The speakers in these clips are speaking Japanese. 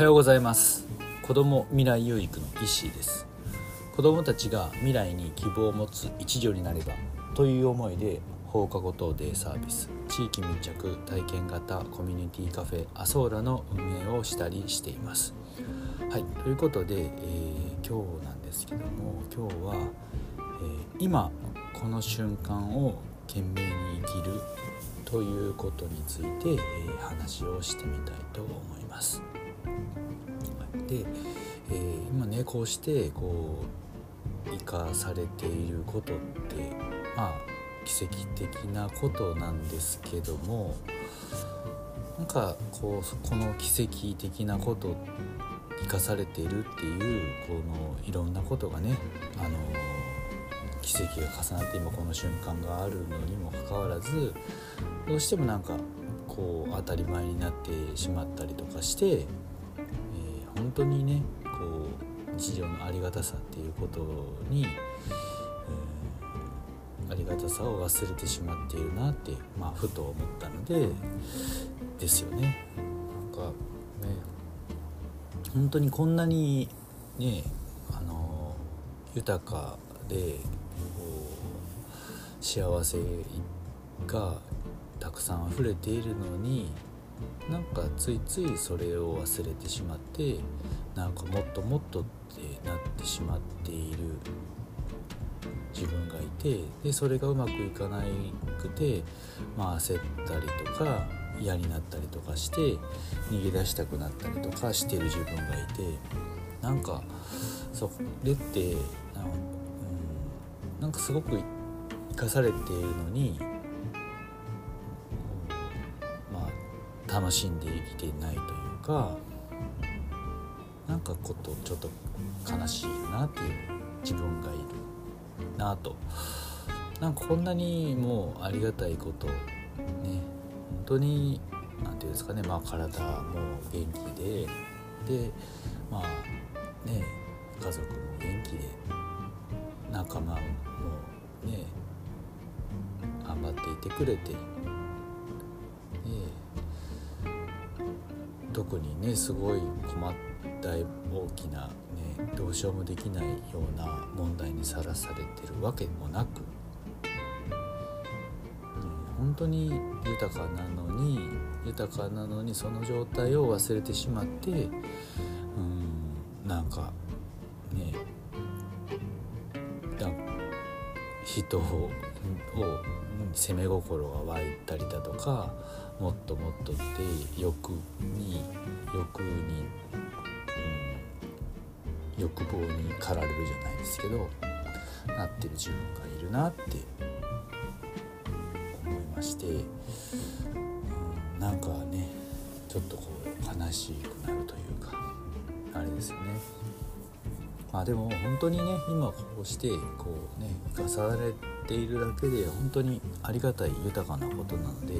はようございます。子ども未来有育の石井です。子どもたちが未来に希望を持つ一助になればという思いで放課後等デイサービス地域密着体験型コミュニティカフェアソーラの運営をしたりしています。はいということで、えー、今日なんですけども今日は、えー、今この瞬間を懸命に生きるということについて、えー、話をしてみたいと思います。で、えー、今ねこうしてこう生かされていることってまあ奇跡的なことなんですけどもなんかこうこの奇跡的なこと生かされているっていうこのいろんなことがねあの奇跡が重なって今この瞬間があるのにもかかわらずどうしてもなんかこう当たり前になってしまったりとかして、本当にねこう日常のありがたさっていうことに、えー、ありがたさを忘れてしまっているなって、まあ、ふと思ったのでですよね。なんかね本当にこんなにねあの豊かで幸せがたくさん溢れているのになんかついついそれを忘れてしまってなんかもっともっとってなってしまっている自分がいてでそれがうまくいかなくて、まあ、焦ったりとか嫌になったりとかして逃げ出したくなったりとかしてる自分がいてなんかそれってなんかすごく生かされているのに、楽しんで生きてないというかなんかことちょっと悲しいなっていう自分がいるなと。なんかこんなにもうありがたいことね本当に何て言うんですかねまあ体も元気ででまあね家族も元気で仲間もね頑張っていてくれて、ね、特にねすごい困った大きな、ね、どうしようもできないような問題にさらされてるわけもなく、ね、本当に豊かなのに豊かなのにその状態を忘れてしまってうんなんかね人を攻め心が湧いたりだとかもっともっとって欲に欲に、うん、欲望に駆られるじゃないですけどなってる自分がいるなって思いまして、うん、なんかねちょっとこう悲しくなるというかあれですよね。まあでも本当にね今こうしてこうね生かされているだけで本当にありがたい豊かなことなので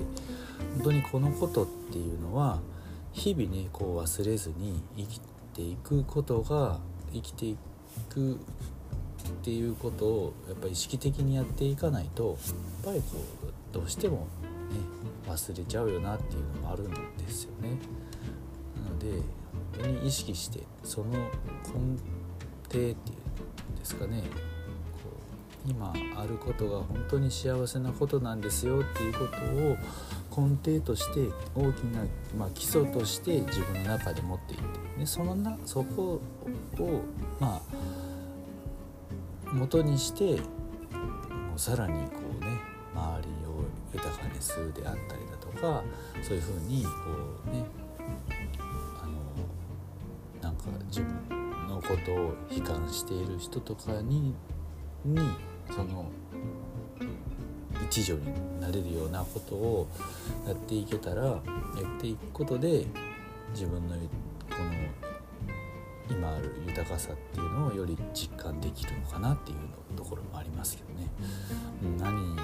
本当にこのことっていうのは日々ねこう忘れずに生きていくことが生きていくっていうことをやっぱり意識的にやっていかないとやっぱりこうどうしてもね忘れちゃうよなっていうのもあるんですよね。なので本当に意識してその根っていうんですかねこう今あることが本当に幸せなことなんですよっていうことを根底として大きな、まあ、基礎として自分の中で持っていってでそのなそこをまあ元にしてもうさらにこうね周りを豊かにするであったりだとかそういうふうにこうねあのなんか自分ことを悲観している人とかににその一助になれるようなことをやっていけたらやっていくことで自分のこの今ある豊かさっていうのをより実感できるのかなっていうところもありますけどね。何に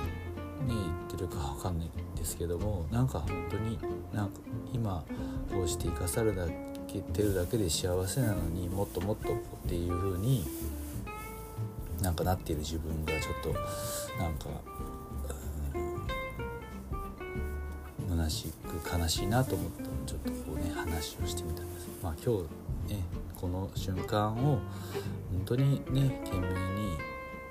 言ってるか分かんないんですけどもなんか本当になんか今こうして生かされたけてるだけで幸せなのにもっともっとっていう風になんかなっている自分がちょっとなんか、うん、虚しく悲しいなと思ったのちょっとこうね話をしてみたんです。まあ今日ねこの瞬間を本当にね懸命に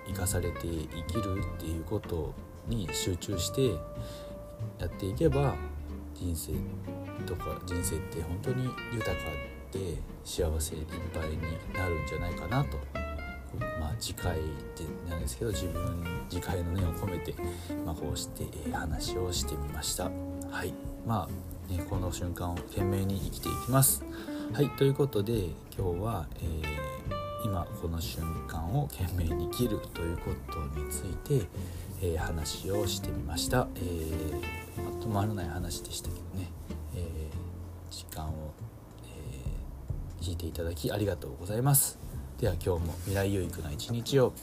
生かされて生きるっていうことに集中してやっていけば人生とか人生って本当に豊かで幸せいっぱいになるんじゃないかなと。まあ次回ってなんですけど自分次回の念を込めて、まあ、こうして、え話をしてみました。はい。まあねこの瞬間を懸命に生きていきます。はい。ということで今日は、えー、今この瞬間を懸命に生きるということについて、えー、話をしてみました、えー、まとまらない話でしたけどね、聞いていただきありがとうございます。では今日も未来有益な一日を。